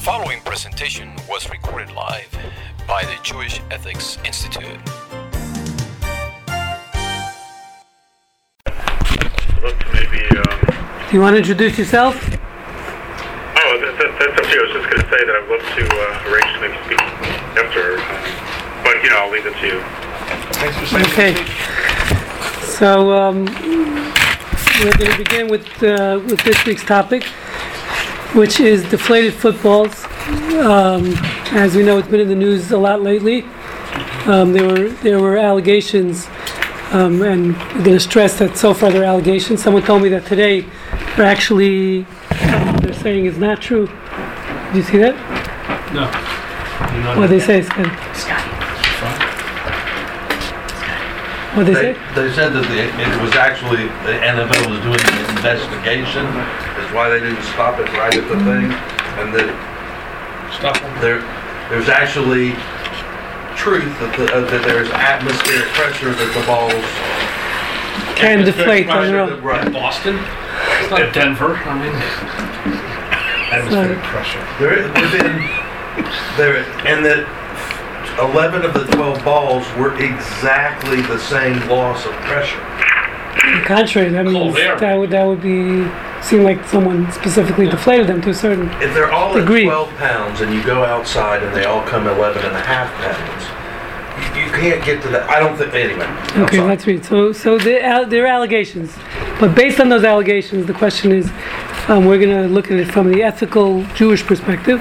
The following presentation was recorded live by the Jewish Ethics Institute. Maybe, um, Do you want to introduce yourself? oh, that, that, that's up to you. I was just going to say that I'd love to uh, arrange to maybe speak after, um, but, you know, I'll leave it to you. Okay. So um, we're going to begin with uh, with this week's topic, which is deflated footballs. Um, as we know, it's been in the news a lot lately. Um, there were there were allegations, um, and I'm going to stress that so far there are allegations. Someone told me that today they're actually they're saying it's not true. Did you see that? No. What they say, Scott? What they They, say? they said that the, it was actually, the NFL was doing an investigation, is why they didn't stop it right at the thing, and that Stop them. there, there's actually truth that, the, uh, that there's atmospheric pressure that the balls. Can deflate on their own. Right. Boston? It's not Denver. I mean, atmospheric pressure. There, within, there, and that eleven of the twelve balls were exactly the same loss of pressure. Contrary, that means that would that would be seem like someone specifically deflated them to a certain. If they're all at 12 pounds and you go outside and they all come 11 and a half pounds, you, you can't get to that. I don't think, anyway. I'm Okay, sorry. let's read. So, so there are allegations, but based on those allegations, the question is, um, we're going to look at it from the ethical Jewish perspective.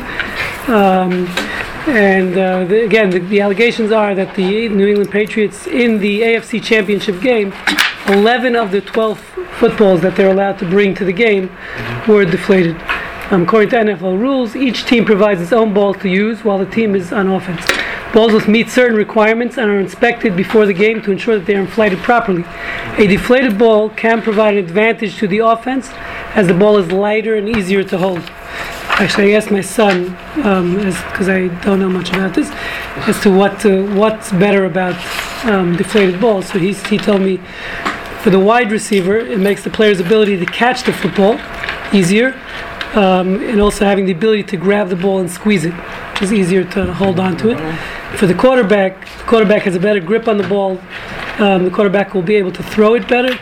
Um, and uh, the, again, the, the allegations are that the New England Patriots in the AFC Championship game, 11 of the 12 footballs that they're allowed to bring to the game were deflated. Um, according to NFL rules, each team provides its own ball to use while the team is on offense. Balls must meet certain requirements and are inspected before the game to ensure that they are inflated properly. A deflated ball can provide an advantage to the offense as the ball is lighter and easier to hold. Actually, I asked my son, because I don't know much about this, as to what uh, what's better about um, deflated balls. So he's, he told me for the wide receiver, it makes the player's ability to catch the football easier, um, and also having the ability to grab the ball and squeeze it, which is easier to hold on to it. For the quarterback, the quarterback has a better grip on the ball. Um, the quarterback will be able to throw it better,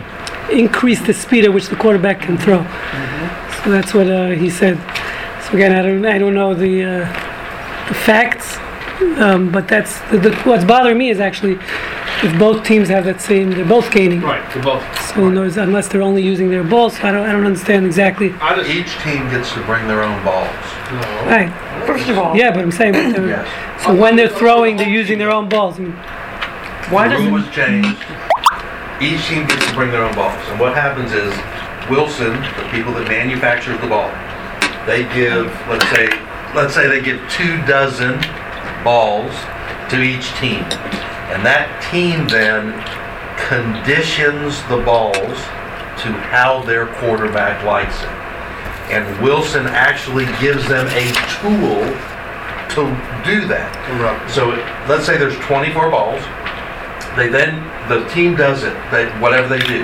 increase the speed at which the quarterback can throw. So that's what uh, he said. So again, I don't, I don't know the, uh, the facts, um, but that's the, the, what's bothering me is actually if both teams have that same, they're both gaining. Right, to both. So in other words, unless they're only using their balls, so I don't, I don't understand exactly. I just, Each team gets to bring their own balls. no. Right. First of all. Yeah, but I'm saying, but they're- Yes. so when they're throwing, they're using their own balls. I mean, Why the rule was changed. Each team gets to bring their own balls. And what happens is Wilson, the people that manufactures the ball, they give, let's say, let's say they give two dozen balls to each team. And that team then conditions the balls to how their quarterback likes it. And Wilson actually gives them a tool to do that. Right. So let's say there's 24 balls. They then the team does it. They whatever they do.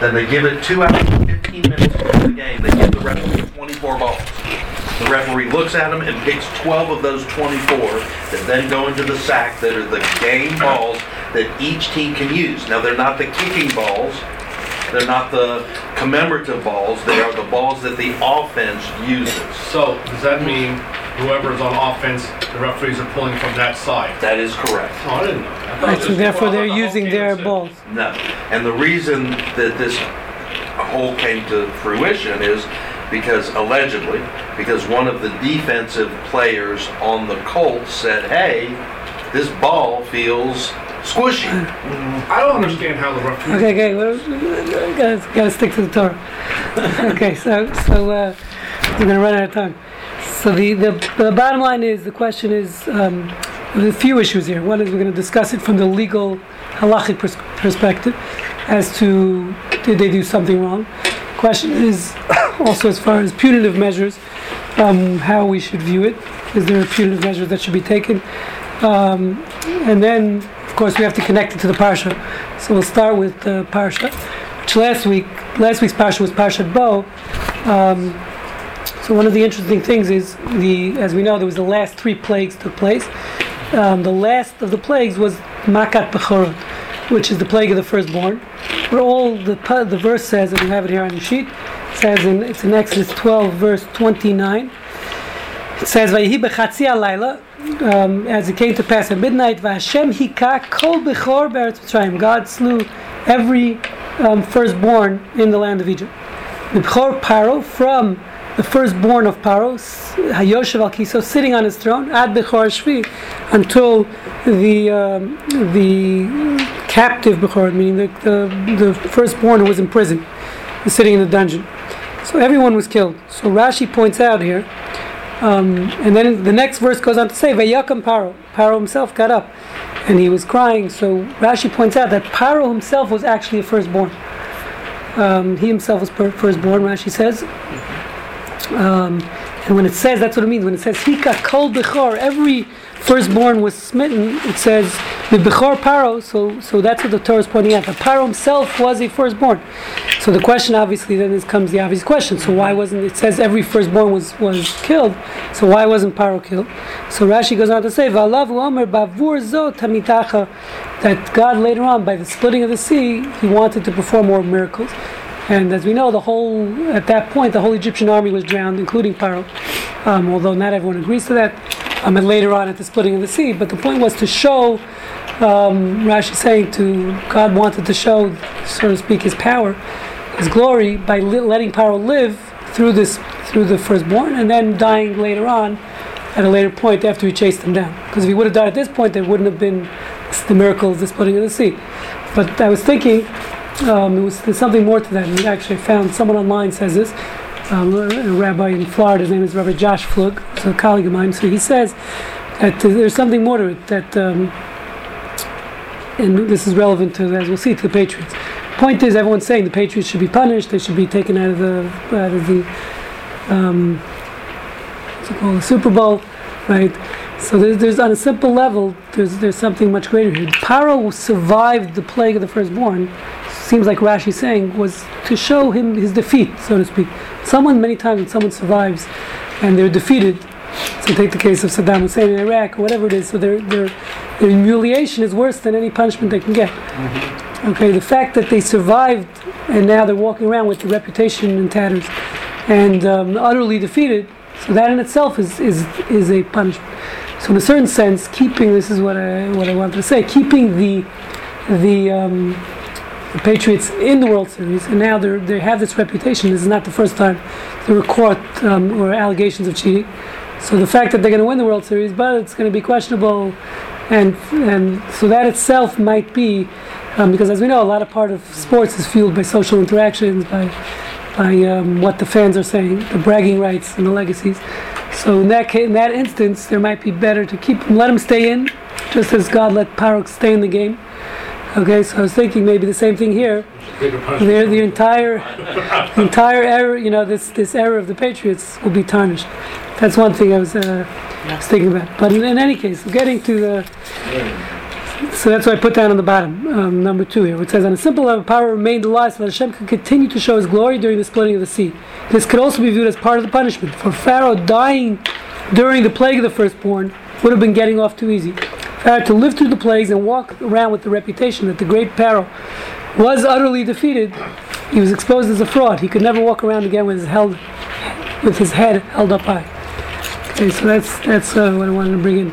Then they give it two hours, and 15 minutes of the game. They give the referee 24 balls. The referee looks at them and picks 12 of those 24 that then go into the sack that are the game balls that each team can use. Now they're not the kicking balls. They're not the commemorative balls. They are the balls that the offense uses. So, does that mean whoever's on offense, the referees are pulling from that side? That is correct. Oh, I didn't know that. I right, so therefore they're the using their said- balls. No. And the reason that this whole came to fruition is because allegedly, because one of the defensive players on the Colts said, hey, this ball feels squishy. I don't understand how the referees. Okay, okay, well, gotta, gotta stick to the Torah. okay, so so uh, we're gonna run out of time. So the, the the bottom line is the question is um, there's a few issues here. One is we're going to discuss it from the legal halachic pers- perspective as to did they do something wrong. Question is also as far as punitive measures, um, how we should view it. Is there a punitive measure that should be taken? Um, and then, of course, we have to connect it to the parsha. So we'll start with the parsha, which last week, last week's parsha was Parshat Bo. Um, So one of the interesting things is the, as we know, there was the last three plagues took place. Um, the last of the plagues was Makat Bechorot, which is the plague of the firstborn. Where all the the verse says, and you have it here on the sheet, says in it's in Exodus 12 verse 29. It says, "Vayihi bechatzi alayla," um, as it came to pass at midnight, "Vashem hika kol bechor be'eretz Mitzrayim." God slew every um, firstborn in the land of Egypt. Bechor Paro from the firstborn of Paro, Hayoshev al Kiso, sitting on his throne, ad Bechor Shvi, until the um, the captive Bechor, meaning the, the, the firstborn who was in prison, sitting in the dungeon. So everyone was killed. So Rashi points out here, um, and then the next verse goes on to say, Vayakam Paro. Paro himself got up and he was crying. So Rashi points out that Paro himself was actually a firstborn. Um, he himself was per- firstborn, Rashi says. Um, and when it says, that's what it means. When it says, Hika kol bechor, every firstborn was smitten, it says, the bechor paro, so, so that's what the Torah is pointing out. That paro himself was a firstborn. So the question, obviously, then is, comes the obvious question. So why wasn't, it says every firstborn was, was killed, so why wasn't paro killed? So Rashi goes on to say, V'alavu omer bavur zo tamitacha, that God later on, by the splitting of the sea, he wanted to perform more miracles. And as we know, the whole at that point, the whole Egyptian army was drowned, including Paro. Um, although not everyone agrees to that. Um, and later on, at the splitting of the sea. But the point was to show. Um, Rashi saying to God wanted to show, so to speak, His power, His glory by li- letting Paro live through this through the firstborn, and then dying later on at a later point after He chased them down. Because if He would have died at this point, there wouldn't have been the miracles, the splitting of the sea. But I was thinking um, was, there's something more to that. And actually, I found someone online says this. Um, a rabbi in Florida, his name is Rabbi Josh Flug, he's a colleague of mine. So he says that there's something more to it. That, um, and this is relevant to, as we'll see, to the Patriots. Point is, everyone's saying the Patriots should be punished. They should be taken out of the out of the um, called, the Super Bowl, right? So there's, there's on a simple level, there's there's something much greater here. Paro survived the plague of the firstborn. Seems like Rashi is saying was to show him his defeat, so to speak. Someone many times when someone survives and they're defeated. So take the case of Saddam Hussein in Iraq or whatever it is. So their their their humiliation is worse than any punishment they can get. Okay, the fact that they survived and now they're walking around with the reputation in tatters and um, utterly defeated. So that in itself is is is a punishment. So in a certain sense, keeping this is what I what I wanted to say. Keeping the the, um, the Patriots in the World Series, and now they have this reputation. This is not the first time they were caught um, or allegations of cheating. So the fact that they're going to win the World Series, but it's going to be questionable, and and so that itself might be um, because as we know, a lot of part of sports is fueled by social interactions, by by um, what the fans are saying, the bragging rights and the legacies. So in that case, in that instance, there might be better to keep them, let them stay in, just as God let Paro stay in the game. Okay, so I was thinking maybe the same thing here. Bigger The, entire, the entire era, you know, this this era of the Patriots will be tarnished. That's one thing I was, uh, was thinking about. But in, in any case, getting to the so that's what I put down on the bottom, um, number two here. It says, On a simple level, Paro remained alive so that Hashem could continue to show his glory during the splitting of the sea. This could also be viewed as part of the punishment. For Pharaoh dying during the plague of the firstborn would have been getting off too easy. Pharaoh to live through the plagues and walk around with the reputation that the great Pharaoh was utterly defeated, he was exposed as a fraud. He could never walk around again with his held, with his head held up high. Okay, so that's that's uh, what I wanted to bring in.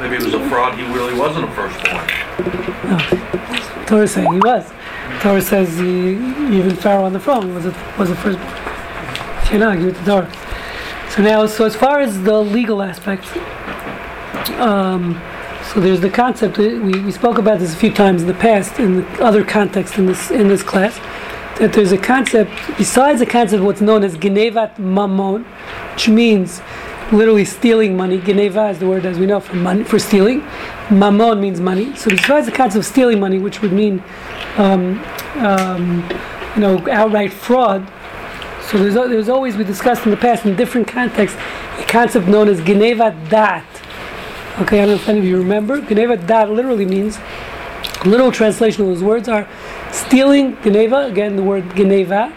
Maybe it was a fraud, he really wasn't a firstborn. No. Torah saying he was. Torah says he, even Pharaoh on the throne was a, was a first. You know, give it to Torah. So now, so as far as the legal aspect, um, so there's the concept. We, we spoke about this a few times in the past in the other context in this in this class. That there's a concept besides the concept of what's known as genevat mammon, which means literally stealing money. Geneva is the word as we know for money for stealing. Mammon means money. So besides the concept of stealing money, which would mean, um, um, you know, outright fraud. So there's, there's always we discussed in the past in different contexts a concept known as Geneva dat. Okay, I don't know if any of you remember. Geneva dat literally means literal translation of those words are stealing Geneva again the word Geneva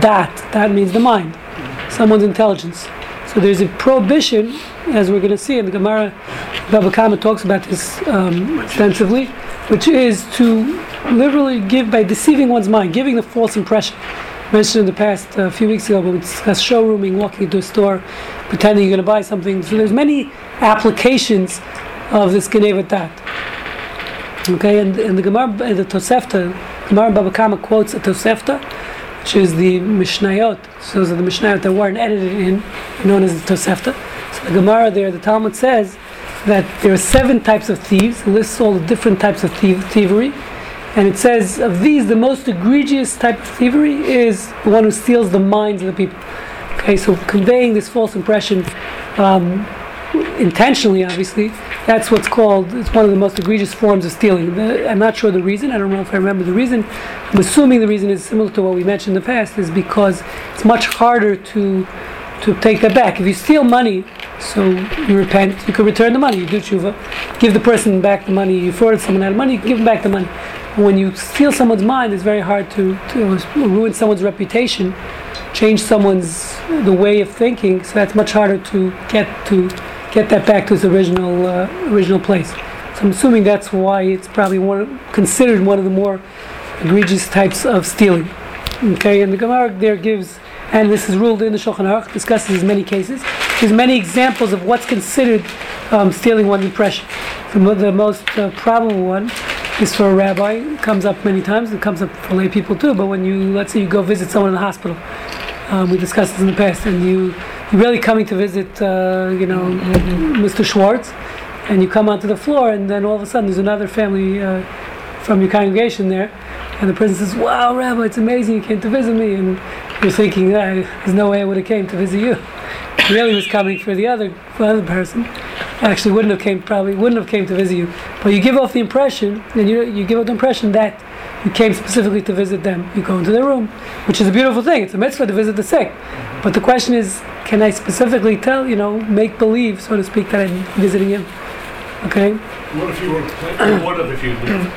dat that means the mind. Someone's intelligence. So there's a prohibition, as we're going to see in the Gemara. Baba Kama talks about this um, extensively, which is to literally give by deceiving one's mind, giving the false impression. Mentioned in the past uh, a few weeks ago when we discussed showrooming, walking into a store, pretending you're going to buy something. So there's many applications of this Genevat Dat. Okay, and, and the Gemara, and the Tosefta, Gemara Baba Kama quotes a Tosefta, which is the Mishnayot. So those are the Mishnayot that weren't edited in, known as the Tosefta. So the Gemara there, the Talmud says that there are seven types of thieves. Lists all the different types of thiev- thievery. And it says of these, the most egregious type of thievery is the one who steals the minds of the people. Okay, so conveying this false impression um, intentionally, obviously, that's what's called, it's one of the most egregious forms of stealing. The, I'm not sure the reason, I don't know if I remember the reason. I'm assuming the reason is similar to what we mentioned in the past, is because it's much harder to to take that back. If you steal money, so you repent, you can return the money, you do tshuva, give the person back the money, you frauded someone out of money, you give them back the money. When you steal someone's mind, it's very hard to, to ruin someone's reputation, change someone's the way of thinking. So that's much harder to get to get that back to its original uh, original place. So I'm assuming that's why it's probably one considered one of the more egregious types of stealing. Okay, and the Gemara there gives, and this is ruled in the Shulchan Aruch, discusses many cases. There's many examples of what's considered um, stealing one's impression. The, the most uh, probable one is for a rabbi. It comes up many times. It comes up for lay people too. But when you, let's say, you go visit someone in the hospital, um, we discussed this in the past, and you you're really coming to visit, uh, you know, Mr. Schwartz, and you come onto the floor, and then all of a sudden there's another family uh, from your congregation there, and the person says, "Wow, Rabbi, it's amazing you came to visit me," and you're thinking, "Ah, "There's no way I would have came to visit you." Really was coming for the other for the other person. Actually, wouldn't have came probably wouldn't have came to visit you, but you give off the impression, and you you give off the impression that you came specifically to visit them. You go into their room, which is a beautiful thing. It's a mitzvah to visit the sick. Mm-hmm. But the question is, can I specifically tell, you know, make believe, so to speak, that I'm visiting him? Okay? What if you were, what if you did?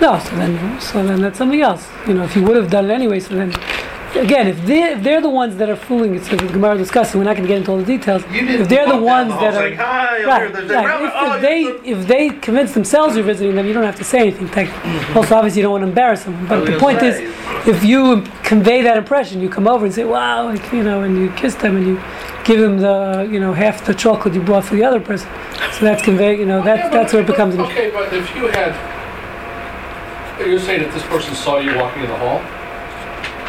No, so then, so then that's something else. You know, if you would have done it anyway, so then, again, if they if they're the ones that are fooling, it's the Gemara discussing. We're not going to get into all the details. If they're the ones that are right, here. There's a right. If, Oh, if they if they convince themselves you're visiting them, you don't have to say anything. Also, obviously, you don't want to embarrass them. But the point is, if you convey that impression, you come over and say, "Wow," like, you know, and you kiss them and you give them the you know half the chocolate you brought for the other person. So that's convey. You know, that that's where it becomes. Okay, but if you had, you're saying that this person saw you walking in the hall?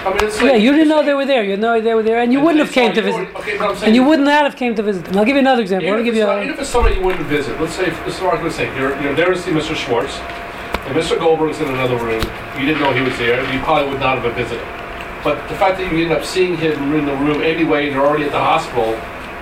I mean, it's like. Yeah, you didn't know they were there. You had no idea they were there, and you And wouldn't have came to visit. Okay, but I'm saying. And you would not have came to visit them. I'll give you another example. Even if, give you a, even if it's somebody you wouldn't visit, let's say, this is what I'm going to say, you're, you're there to see Mr. Schwartz, and Mr. Goldberg's in another room, you didn't know he was there, you probably would not have visited. But the fact that you end up seeing him in the room anyway, and you're already at the hospital,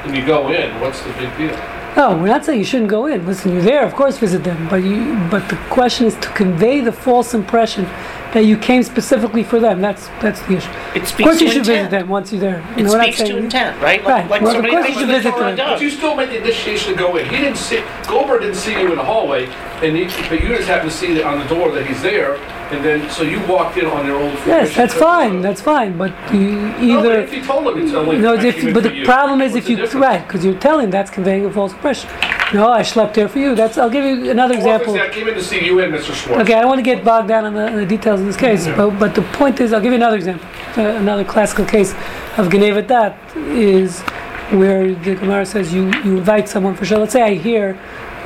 and you go in, what's the big deal? No, we're not saying you shouldn't go in. Listen, you're there, of course, visit them. But you, but the question is to convey the false impression that you came specifically for them. That's that's the issue. It Of course, you to should visit them once you're there. You It know what speaks to intent, right? Right. Like, Well, like of course you should visit them. But you still made the initiation to go in. He didn't see, Goldberg didn't see you in the hallway, and you, but you just happened to see it on the door that he's there, and then, so you walked in on your own. Yes, that's fine. That's fine. But you No, either. if you told him it's only. No, if, but the you, problem is what's if you right because you're telling that's conveying a false impression. No, I slept there for you. That's. I'll give you another example. I came in to see you and Mr. Schwartz. Okay, I don't want to get bogged down in the, in the details of this case, Yeah. but, but the point is, I'll give you another example. Uh, another classical case of Geneva Dat is where the Gemara says you, you invite someone for sure. Let's say I hear,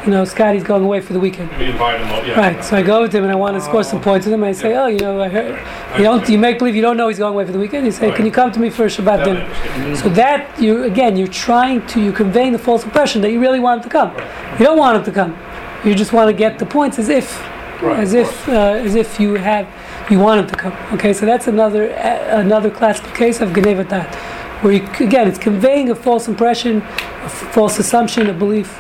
you know, Scotty's going away for the weekend. We invite him, yeah. Right, so I go with him and I want to score some points with him. I say, oh, you know, I heard, you don't, you make believe you don't know he's going away for the weekend. You say, can you come to me for a Shabbat dinner? understand. So that you again, you're trying to you're conveying the false impression that you really want him to come. You don't want him to come. You just want to get the points as if, Right, as if, uh, as if you have, you want him to come. Okay, so that's another uh, another classical case of Geneva Dat, where you, again it's conveying a false impression, a f- false assumption, a belief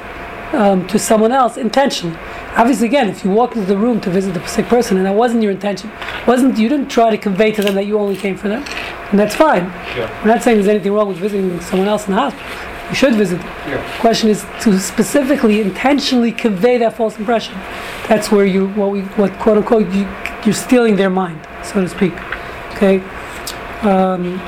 um, to someone else intentionally. Obviously, again, if you walk into the room to visit the sick person and that wasn't your intention, wasn't you didn't try to convey to them that you only came for them, and that's fine. Yeah. We're not saying there's anything wrong with visiting someone else in the hospital. You should visit them. Yeah. The question is to specifically, intentionally convey that false impression. That's where you, what we, what quote unquote, you, you're stealing their mind, so to speak. Okay. Um,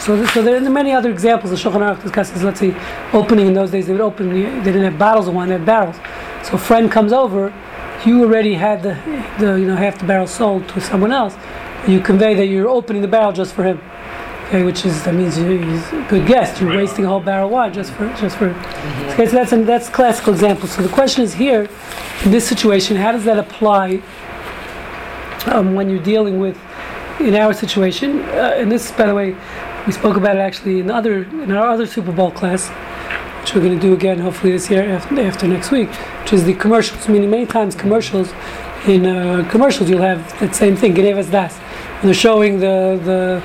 So, so there are many other examples. The Shulchan Aruch discusses, let's say, opening in those days, they would open, they didn't have bottles of wine, they had barrels. So a friend comes over, you already had the, the you know, half the barrel sold to someone else. You convey that you're opening the barrel just for him. Okay, which is, that means you- he's a good guest. You're Right. wasting a whole barrel of wine just for, just for Okay, so that's, a, that's a classical example. So the question is here, in this situation, how does that apply um, when you're dealing with, in our situation, uh, and this, by the way, we spoke about it actually in other in our other Super Bowl class, which we're going to do again hopefully this year after, after next week, which is the commercials. Meaning many times commercials, in uh, commercials you'll have that same thing, Genevas Das. When they're showing the, the,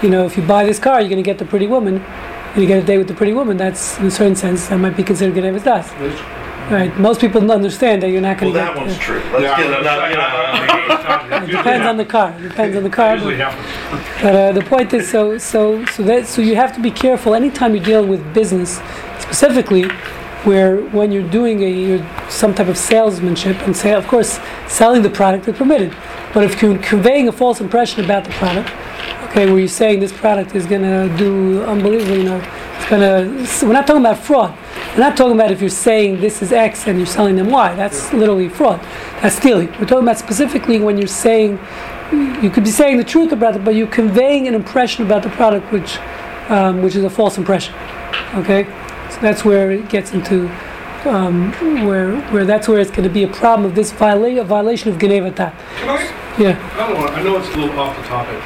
you know, if you buy this car, you're going to get the pretty woman, and you get a date with the pretty woman. That's in a certain sense that might be considered Genevas Das. Right? Most people understand that you're not Well, going to that get. one's true. Let's get it, not, you know. It depends on the car. It depends on the car. Usually happens. But uh, the point is, so so so that so you have to be careful anytime you're dealing with business, specifically, where when you're doing a you're some type of salesmanship and say, of course, selling the product is permitted, but if you're conveying a false impression about the product, okay, where you're saying this product is gonna do unbelievable, you know, it's gonna. We're not talking about fraud. We're not talking about if you're saying this is X and you're selling them Y. That's literally fraud. That's stealing. We're talking about specifically when you're saying you could be saying the truth about it, but you're conveying an impression about the product which, um, which is a false impression. Okay, so that's where it gets into um, where where that's where it's going to be a problem of this viola- a violation of Geneva Tat. Can I, Yeah, I don't want, I know it's a little off the topic.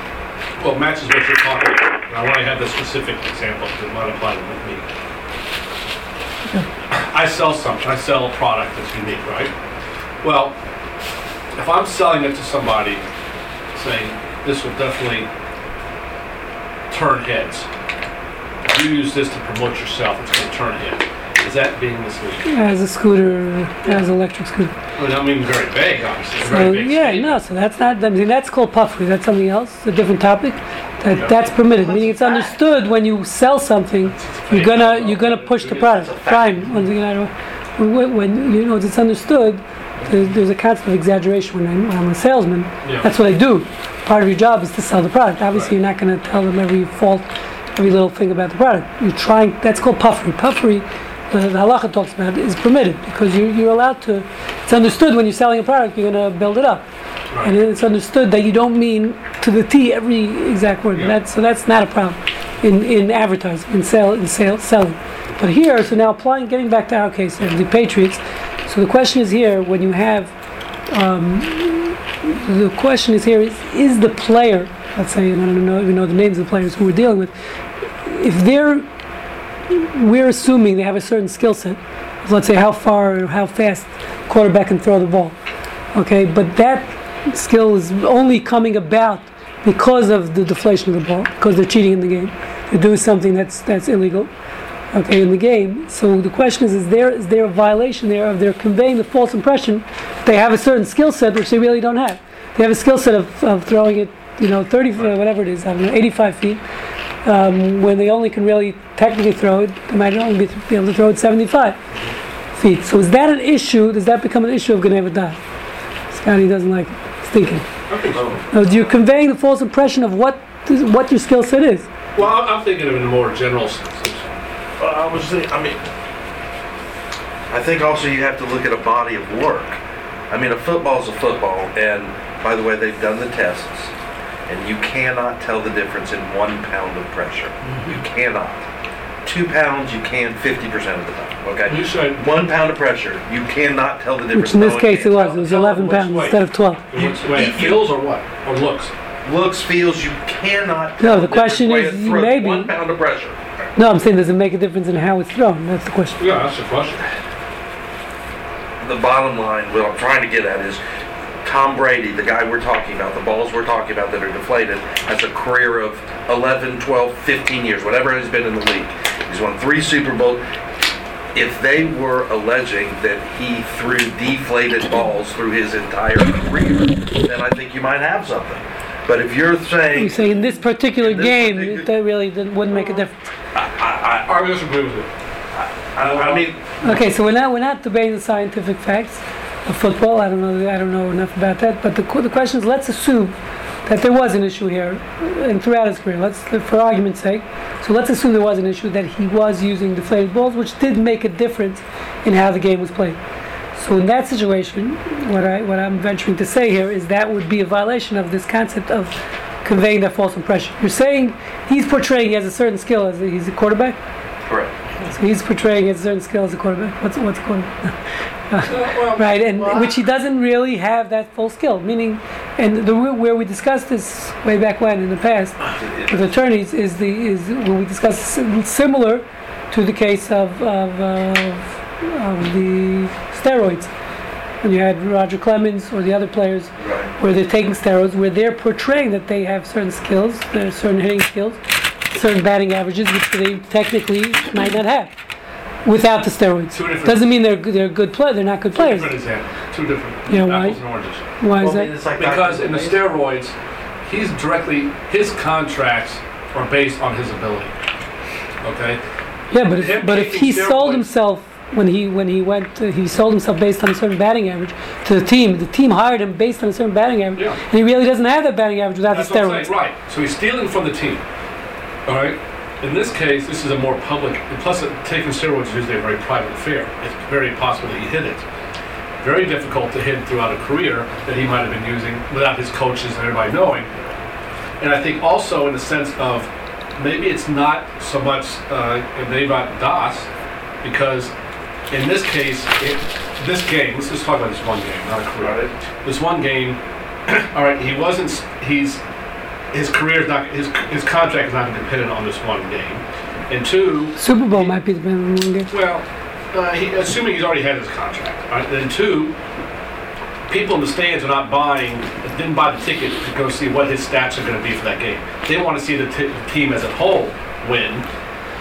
Well, it matches what you're talking about. I want to have the specific example to apply to me. I sell something, I sell a product that's unique, right? Well, if I'm selling it to somebody, saying, this will definitely turn heads. You use this to promote yourself, it's going to turn heads. Is that being misleading? Yeah, as a scooter, as an electric scooter. I mean, I mean, very vague, obviously. So very big yeah, statement. no, so that's not. I mean, that's called puffery. That's something else, a different topic. That that's permitted. Meaning it's understood when you sell something, you're gonna you're gonna push the product. Prime. Once again, I don't. When, when you know it's understood, there's, there's a concept of exaggeration when I'm, when I'm a salesman. Yeah. That's what I do. Part of your job is to sell the product. Obviously, you're not going to tell them every fault, every little thing about the product. You're trying. That's called puffery. Puffery, the, the halacha talks about, is permitted because you, you're allowed to. It's understood when you're selling a product, you're going to build it up, and it's understood that you don't mean to the T every exact word. Yeah. That's, so that's not a problem in, in advertising, in sale, in sale, selling. But here, so now applying, getting back to our case of the Patriots. So the question is here when you have um, the question is here is, is the player, let's say, and I don't know even know the names of the players who we're dealing with, if they're, we're assuming they have a certain skill set, let's say how far or how fast quarterback can throw the ball, okay, but that skill is only coming about because of the deflation of the ball, because they're cheating in the game, they're doing something that's that's illegal, okay, in the game. So the question is, is there is there a violation there of they're conveying the false impression they have a certain skill set which they really don't have. They have a skill set of, of throwing it, you know, 30, uh, whatever it is, I don't know, 85 feet. Um, when they only can really technically throw it, they might only be, be able to throw it 75 feet. So is that an issue? Does that become an issue of Geneva Das? Scotty doesn't like it. He's thinking. I think so. No, you're conveying the false impression of what what your skill set is. Well, I'm I'm thinking of it in a more general sense. Well, I was thinking, I mean, I think also you have to look at a body of work. I mean, a football's a football, and by the way, they've done the tests, and you cannot tell the difference in one pound of pressure. Mm-hmm. You cannot. Two pounds, you can 50% of the time, okay? You said, One pound of pressure, you cannot tell the difference. Which in this one case it was. It was 11 pounds way. instead of 12. what's the way it feels or what? Or looks? Looks, feels, you cannot. No, tell the question is, maybe- One pound of pressure. No, I'm saying does it make a difference in how it's thrown? That's the question. Yeah, that's the question. the bottom line, what I'm trying to get at is Tom Brady, the guy we're talking about, the balls we're talking about that are deflated, has a career of 11, 12, 15 years, whatever he's been in the league. He's won three Super Bowls. If they were alleging that he threw deflated balls through his entire career, then I think you might have something. But if you're saying You saying, say in this particular In this game, particular- that really didn't, wouldn't make a difference. I, I I disagree with you. I, I mean, Okay, so we're not we're not debating the scientific facts of football. I don't know I don't know enough about that. But the the question is, let's assume that there was an issue here, uh, and throughout his career, let's, for argument's sake, so let's assume there was an issue that he was using deflated balls, which did make a difference in how the game was played. So in that situation, what I what I'm venturing to say here is that would be a violation of this concept of conveying that false impression. You're saying he's portraying he has a certain skill as a, he's a quarterback. Correct. He's portraying a certain skill as a quarterback. What's what's a quarterback? well, right, and well, which he doesn't really have that full skill. Meaning, and the where we discussed this way back when in the past with attorneys is the is when we discussed similar to the case of of, uh, of the steroids when you had Roger Clemens or the other players Right. where they're taking steroids, where they're portraying that they have certain skills, there are certain hitting skills, certain batting averages, which they technically might not have without the steroids. Doesn't mean they're good- they're good play. They're not good two players. different examples, two different Yeah, why? and. Why is Well, I that? like Because in the steroids, he's directly his contracts are based on his ability. Okay. Yeah, but if, but if taking he sold himself when he when he went, uh, he sold himself based on a certain batting average to the team. The team hired him based on a certain batting average, Yeah. and he really doesn't have that batting average without That's the what I'm steroids. Right. So he's stealing from the team. All right. In this case, this is a more public. and Plus, uh, taking steroids is usually a very private affair. It's very possible that he hid it. Very difficult to hid throughout a career that he might have been using without his coaches and everybody knowing. And I think also in the sense of maybe it's not so much uh, not Das because in this case, it, this game. Let's just talk about this one game, not a career. This one game. all right, he wasn't. He's his career is not his his contract is not dependent on this one game. And two, Super Bowl might be dependent on one game. well, uh, he, assuming he's already had his contract. Right? Then two, people in the stands are not buying, didn't buy the ticket to go see what his stats are going to be for that game. They want to see the, t- the team as a whole win.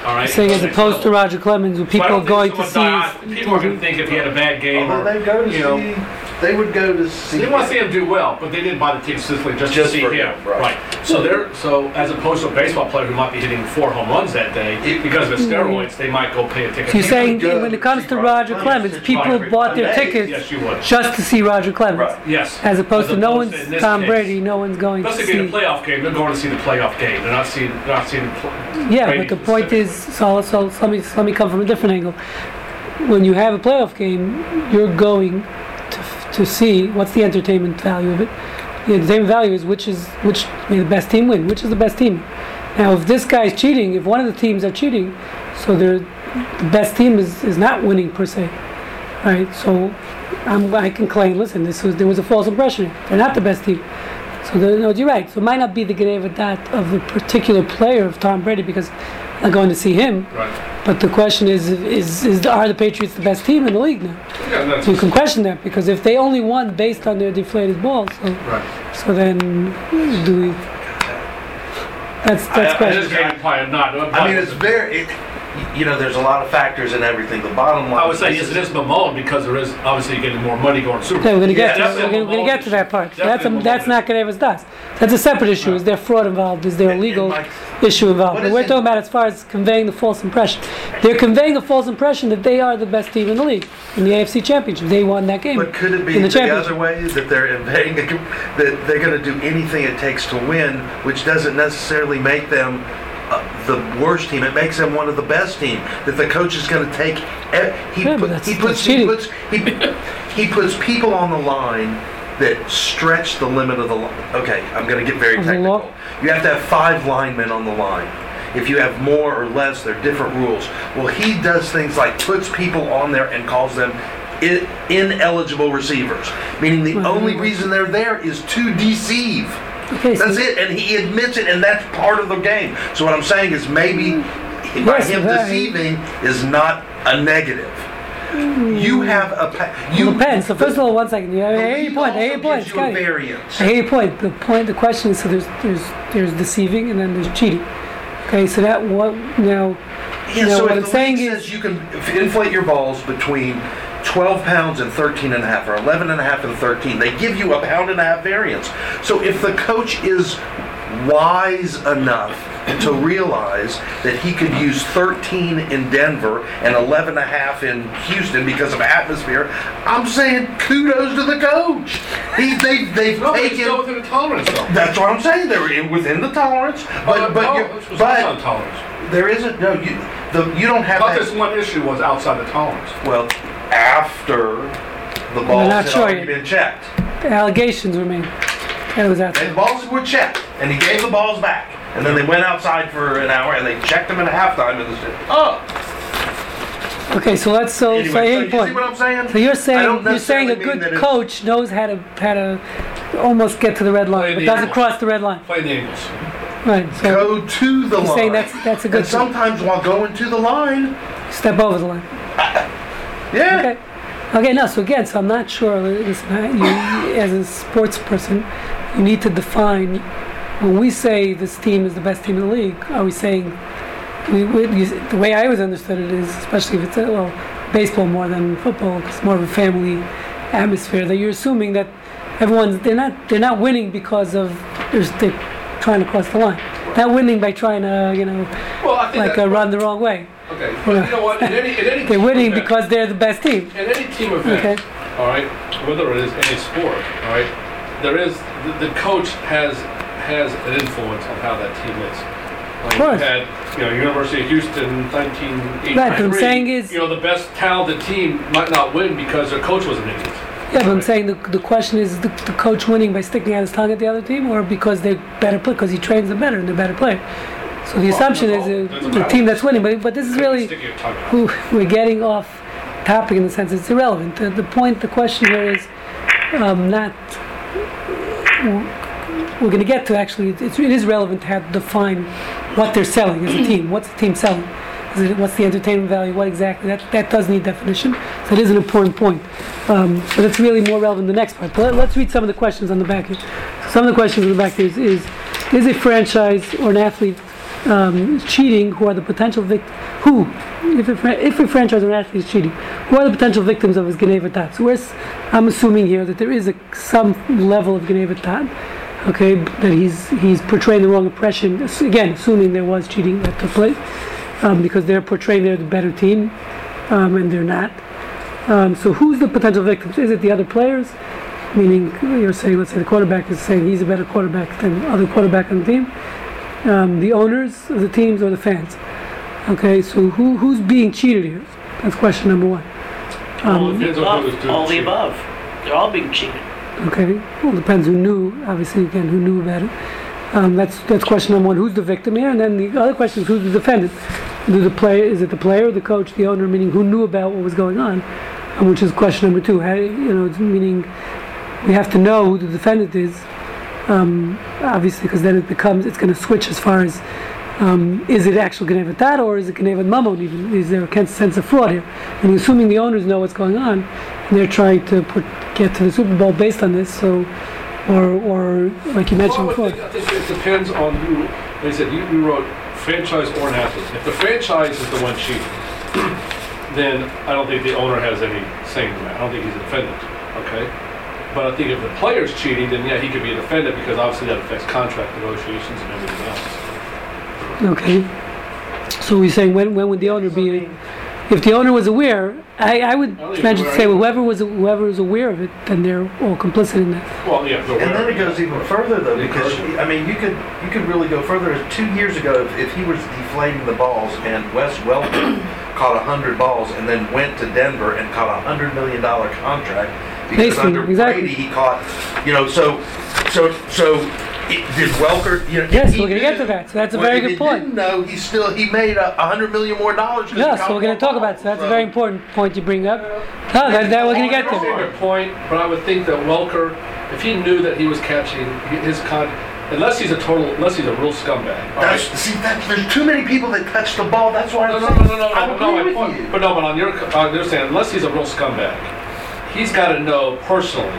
All right. Saying as opposed to Roger Clemens, who people don't are going to see. died- People are going to think if he had a bad game, Although or, they go to you know, see, they would go to see. they want to see him do well, but they didn't buy the ticket specifically just, Just to see for him. him, right. So they're so as opposed to a baseball player who might be hitting four home runs that day It- because of his steroids, they might go pay a ticket. So you're saying go when it comes to Roger Roger Clemens, Clemens, people right. bought their Amazing. tickets Yes, you would. just to see Roger Clemens. Right. Yes. As opposed to no one's in this Tom case. Brady, no one's going to Unless they get a playoff game, they're going to see the playoff game. They're not seeing, they're not seeing. pl- Yeah, Brady but the point is, so, so let me let me come from a different angle. When you have a playoff game, you're going to, see what's the entertainment value of it. The entertainment value is which is which may the best team win. Which is the best team? Now, if this guy's cheating, if one of the teams are cheating, so the best team is, is not winning per se, right? So I'm, I can claim, listen, this was there was a false impression. They're not the best team. So the, no, you're right. So it might not be the Gneva dot of a particular player of Tom Brady because I'm not going to see him. Right. But the question is, is, is are the Patriots the best team in the league now? Yeah, So you can question that because if they only won based on their deflated balls, so, right. so then do we? That's that's I, I, question. this game probably not. I mean, it's very. It, you know, there's a lot of factors in everything. The bottom line. I would say is yes, it is Mamone because there is obviously you're getting more money going to Super Yeah, Bowl. we're gonna get Yeah, to we're gonna, we're gonna get to that part. That's a, that's mammon. not Gneva's dust. That's a separate issue. Is there fraud involved? Is there a And- and legal Mike, issue involved? But we're talking about as far as conveying the false impression. They're conveying a false impression that they are the best team in the league in the AFC Championship. They won that game. But could it be in the the, other way that they're invading, the, that they're going to do anything it takes to win, which doesn't necessarily make them Uh, the worst team. It makes them one of the best team. That the coach is going to take. He, Yeah, put, he puts he puts he, he puts people on the line that stretch the limit of the line. Okay, I'm going to get very Of the law? technical. You have to have five linemen on the line. If you have more or less, there are different rules. Well, he does things like puts people on there and calls them ineligible receivers, meaning the only reason they're there is to deceive. Okay, so- That's it, and he admits it, and that's part of the game. So what I'm saying is maybe mm. by Yes, him that- deceiving is not a negative. Mm. You have a pa- you. Depends. So first of all, one second. The hear your point. I hear your also point, you a variance. I point. The point, the question is, so there's there's there's deceiving and then there's cheating. Okay, so that what now? Yeah, No, so what I'm the saying is- says you can inflate your balls between 12 pounds and 13 and a half, or 11 and a half and 13, they give you a pound and a half variance. So if the coach is wise enough to realize that he could use 13 in Denver and 11 and a half in Houston because of atmosphere, I'm saying kudos to the coach. He, they, they've No, but taken. still within the tolerance though. That's what I'm saying. They're in, within the tolerance, but but no, this was but tolerance. there isn't no you. The, you don't have But that. this one issue was outside the tolerance. Well, after the balls not had sure already yet. been checked, Allegations were made. That was and the balls were checked, and he gave the balls back, and then they went outside for an hour, and they checked them at halftime, and they said, "Oh." Okay, so let's so Anyway, so so you you see point. what I'm saying? So you're saying you're saying a necessarily mean that good coach knows how to how to almost get to the red line, Play but the doesn't cross the red line. Play the Angles. Right. So Go to the You're line. saying that's- that's a good And sometimes while going to the line, step over the line. Yeah. Okay. Okay. No. So again, so I'm not sure. Uh, I- you, as a sports person, you need to define. When we say this team is the best team in the league, are we saying we, we the way I always understood it is, especially if it's well, baseball more than football, it's more of a family atmosphere. That you're assuming that everyone's they're not they're not winning because of they're trying to cross the line. Not winning by trying to you know Well, like uh, run the wrong way. Okay, but you know what? In any, in any They're winning event- because they're the best team. in any team event, Okay. all right, whether it is any sport, all right, there is the, the coach has has an influence on how that team is. Like course. You had, you know, University of Houston, 1983. Right, I'm saying is- you know, the best talented team might not win because their coach was an idiot. Yeah, but I'm saying the, the question is the, the coach winning by sticking out his tongue at the other team, or because they're better play because he trains them better and they're better player. So the assumption is uh, the team that's winning. But but this is really Stick your tongue out. who we're getting off topic in the sense it's irrelevant. The, the point, the question here is um, not. We're going to get to actually. It's, it is relevant to have define what they're selling as a team. What's the team selling? It, what's the entertainment value? What exactly? That that does need definition. So it is an important point. Um, but it's really more relevant in the next part. But let, us read some of the questions on the back here. Some of the questions on the back is: Is, is a franchise or an athlete um, cheating who are the potential victims? Who, if a, fran- if a franchise or an athlete is cheating, who are the potential victims of his Geneva tat? So I'm assuming here that there is a, some level of Geneva tat, okay, that he's he's portraying the wrong impression. Again, assuming there was cheating that took place, um, because they're portraying they're the better team, um, and they're not. Um, so who's the potential victims? Is it the other players? Meaning, you're saying, let's say the quarterback is saying he's a better quarterback than other quarterback on the team. Um, the owners of the teams or the fans. Okay, so who who's being cheated here? That's question number one. Well, Um, it depends on who was Above, all the above. They're all being cheated. Okay, well, depends who knew. Obviously, again, who knew about it. Um, that's that's question number one. Who's the victim here? And then the other question is who's the defendant? The player is it the player, the coach, the owner? Meaning who knew about what was going on, um, which is question number two. How, you know, meaning we have to know who the defendant is. Um, obviously, because then it becomes it's going to switch as far as um, is it actual Geneva dat or is it Geneva Mammon even? Is there a sense of fraud here? And assuming the owners know what's going on, and they're trying to put, get to the Super Bowl based on this, so, or, or like you mentioned Well, before. think, I think it depends on who. Like I said, you, you wrote franchise or an athlete. If the franchise is the one cheating, then I don't think the owner has any say in that. I don't think he's a defendant. Okay. But I think if the player's cheating, then yeah, he could be a defendant because obviously that affects contract negotiations and everything else. Okay. So we're saying when, when would the owner be, if the owner was aware, I, I would I don't to aware say either. whoever was, whoever is aware of it, then they're all complicit in that. Well, yeah. but And then it goes even further though, because I mean, you could you could really go further. Two years ago, if, if he was deflating the balls and Wes Welker caught a hundred balls and then went to Denver and caught a hundred million dollar contract because Basically, under exactly. Brady he caught, you know, so so so. It, did Welker? You know, Yes, he we're gonna get to that, so that's a very good point. Didn't he still he made a, a hundred million more dollars. 'cause he Yeah, so we're going to talk about, so that's a very important point you bring up. No, that, that we're going to get to. your point, but I would think that Welker, if he knew that he was catching his con, unless he's a total, unless he's a real scumbag. That's, right? see, that, there's too many people that touch the ball. That's why No, I'm no, saying no, no, no, I no, agree no, my with point- you. But no, but on your, uh, you're saying unless he's a real scumbag, he's got to know personally,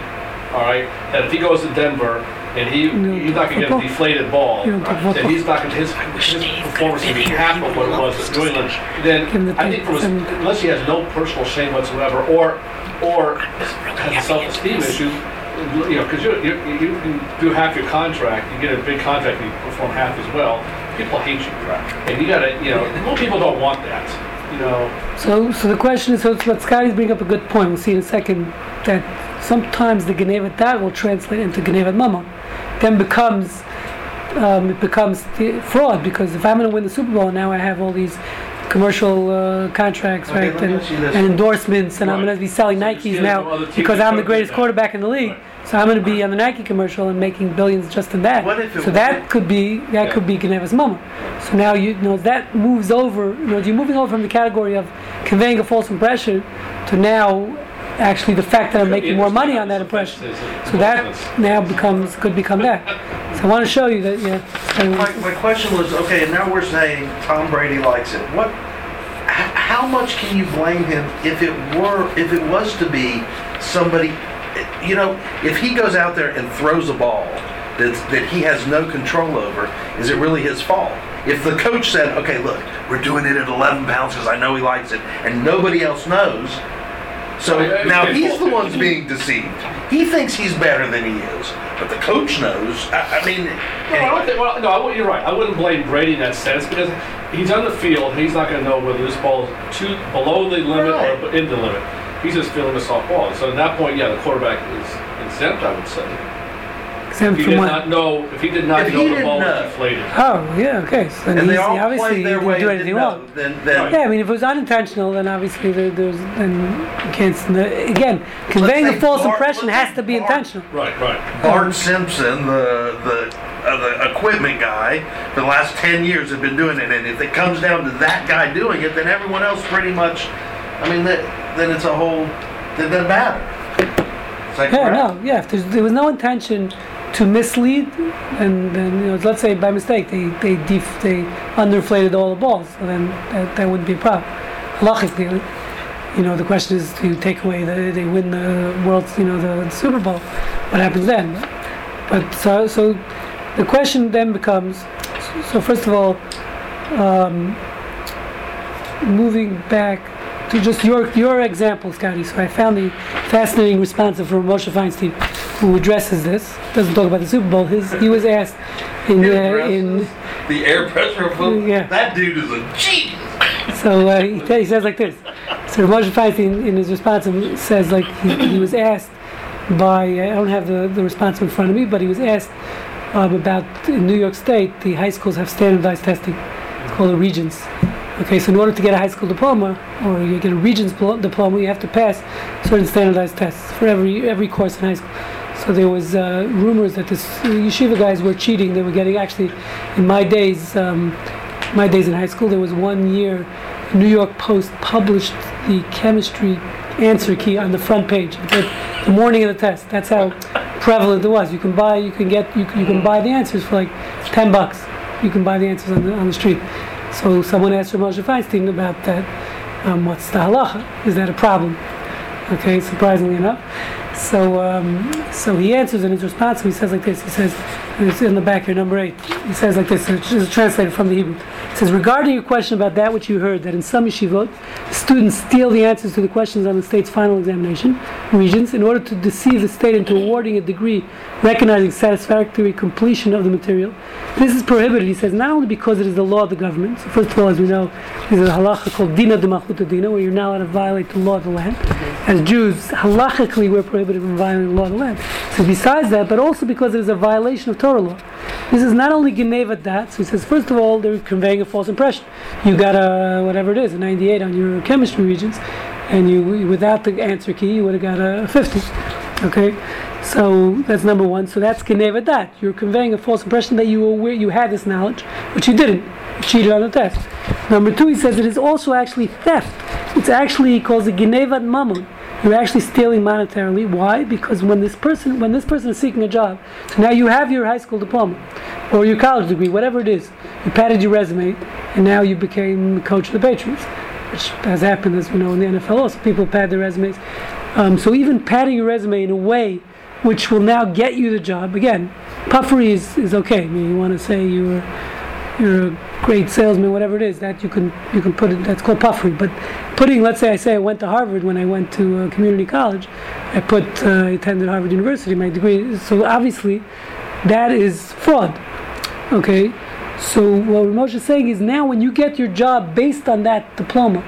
all right, that if he goes to Denver and he he's not going to get a football. deflated ball, You don't talk that football. he's not going to his, his performance to be half of what it was at New England. Then Give him the I think from his, thing. unless he has no personal shame whatsoever, or or has a self-esteem issue, you know, because you, you, you can do half your contract, you get a big contract, and you perform half as well, people hate you. And you gotta, you know, most people don't want that, you know. So, so the question is, so Scotty's bringing up a good point. We'll see in a second that sometimes the Genevat that will translate into Genevat Mama, then becomes um, it becomes fraud because if I'm going to win the Super Bowl now I have all these commercial uh, contracts, Okay, right, and, ask you this. and endorsements, and I'm going to be selling So Nikes now because I'm the greatest quarterback in the league. Right. So I'm going to be on the Nike commercial and making billions just in that. What if so that wasn't- could be that Yeah. could be Geneva's mammon. So now you, you know that moves over. You know, you're moving over from the category of conveying a false impression to now actually the fact that I'm making more money on that impression. So that now becomes could become that. So I want to show you that yeah. My, my question was, okay, and now we're saying Tom Brady likes it. What, how much can you blame him if it were, if it was to be somebody, you know, if he goes out there and throws a ball that's, that he has no control over, is it really his fault? If the coach said, okay, look, we're doing it at 11 pounds because I know he likes it, and nobody else knows, so now he's the one's being deceived. He thinks he's better than he is, but the coach knows. I, I mean, No, I think, well, no, you're right. I wouldn't blame Brady in that sense because he's on the field. He's not going to know whether this ball is too below the limit Right. or in the limit. He's just feeling a soft ball. So at that point, yeah, the quarterback is exempt. I would say. exempt If he from did what? not know, if he did not If he know the didn't ball know. was deflated. Oh yeah, okay. So then and they he's, all obviously played he their didn't way. do and anything didn't wrong. know. Then, then Yeah, I mean, if it was unintentional, then obviously there, there's then you can't. The, again, conveying say a false Bart- impression let's has say to be Bart- intentional. Right, right. Bart Simpson, the the uh, the equipment guy, for the last ten years have been doing it, and if it comes down to that guy doing it, then everyone else pretty much. I mean, that, then it's a whole. It doesn't matter. That Yeah, correct? no, yeah. If there's, there was no intention to mislead, and then you know, let's say by mistake they they def, they underinflated all the balls, so then that, that wouldn't be a problem. Halachically, you know, the question is to take away the they win the world, you know, the, Super Bowl. What happens then? But so so the question then becomes. So first of all, um, moving back to just your your example, Scotty. So I found the fascinating response from Moshe Feinstein, who addresses this. Doesn't talk about the Super Bowl. His he was asked in uh, in the air pressure of. Yeah. That dude is a genius. so uh, he, he says like this. So Moshe Feinstein in his response says like he, he was asked by I don't have the, the response in front of me, but he was asked um, about in New York State the high schools have standardized testing. It's called the Regents. Okay, so in order to get a high school diploma or you get a Regents diploma, you have to pass certain standardized tests for every every course in high school. So there was uh, rumors that this yeshiva guys were cheating. They were getting actually, in my days, um, my days in high school, there was one year, New York Post published the chemistry answer key on the front page the, the morning of the test. That's how prevalent it was. You can buy, you can get, you, can- you can buy the answers for like ten bucks. You can buy the answers on the on the street. So someone asked Moshe Feinstein about that. Um, what's the halacha? Is that a problem? Okay, surprisingly enough. So, um, so he answers in his response. He says like this. He says, it's in the back here, number eight. He says like this. It's translated from the Hebrew. It says, regarding your question about that which you heard, that in some yeshivot, students steal the answers to the questions on the state's final examination Regents in order to deceive the state into awarding a degree recognizing satisfactory completion of the material. This is prohibited, he says, not only because it is the law of the government. So first of all, as we know, there's a halacha called dina de malchuta dina, where you're not allowed to violate the law of the land. As Jews, halachically, we're prohibited from violating law of the land. So besides that, but also because it is a violation of Torah law. This is not only Geneva that, so he says, first of all, they're conveying a false impression. You got a, whatever it is, a 98 on your chemistry Regents, and you, without the answer key, you would have got a 50. Okay? So that's number one. So that's Geneva that. You're conveying a false impression that you were aware you had this knowledge, but you didn't. You cheated on the test. Number two, he says it is also actually theft. It's actually, he calls it Genevat Mammon. You're actually stealing monetarily. Why? Because when this person when this person is seeking a job, so now you have your high school diploma or your college degree, whatever it is, you padded your resume, and now you became coach of the Patriots, which has happened as we know in the NFL. Also, people pad their resumes. Um, so even padding your resume in a way which will now get you the job again, puffery is, is okay. I mean, you want to say you were you're a great salesman, whatever it is, that you can you can put it. That's called puffery. But putting, let's say, I say I went to Harvard when I went to uh, community college, I put uh, attended Harvard University, my degree. So obviously, that is fraud. Okay. So what Moshe is saying is now when you get your job based on that diploma,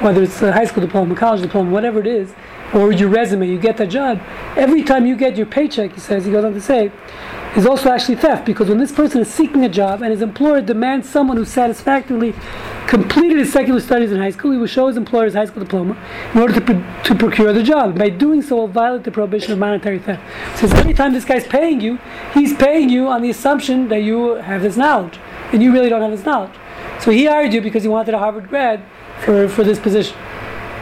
whether it's a high school diploma, college diploma, whatever it is, or your resume, you get that job. Every time you get your paycheck, he says, he goes on to say, is also actually theft because when this person is seeking a job and his employer demands someone who satisfactorily completed his secular studies in high school, he will show his employer his high school diploma in order to, pro- to procure the job. By doing so, will violate the prohibition of monetary theft. Since every time this guy's paying you, he's paying you on the assumption that you have this knowledge, and you really don't have this knowledge. So he hired you because he wanted a Harvard grad for, for this position.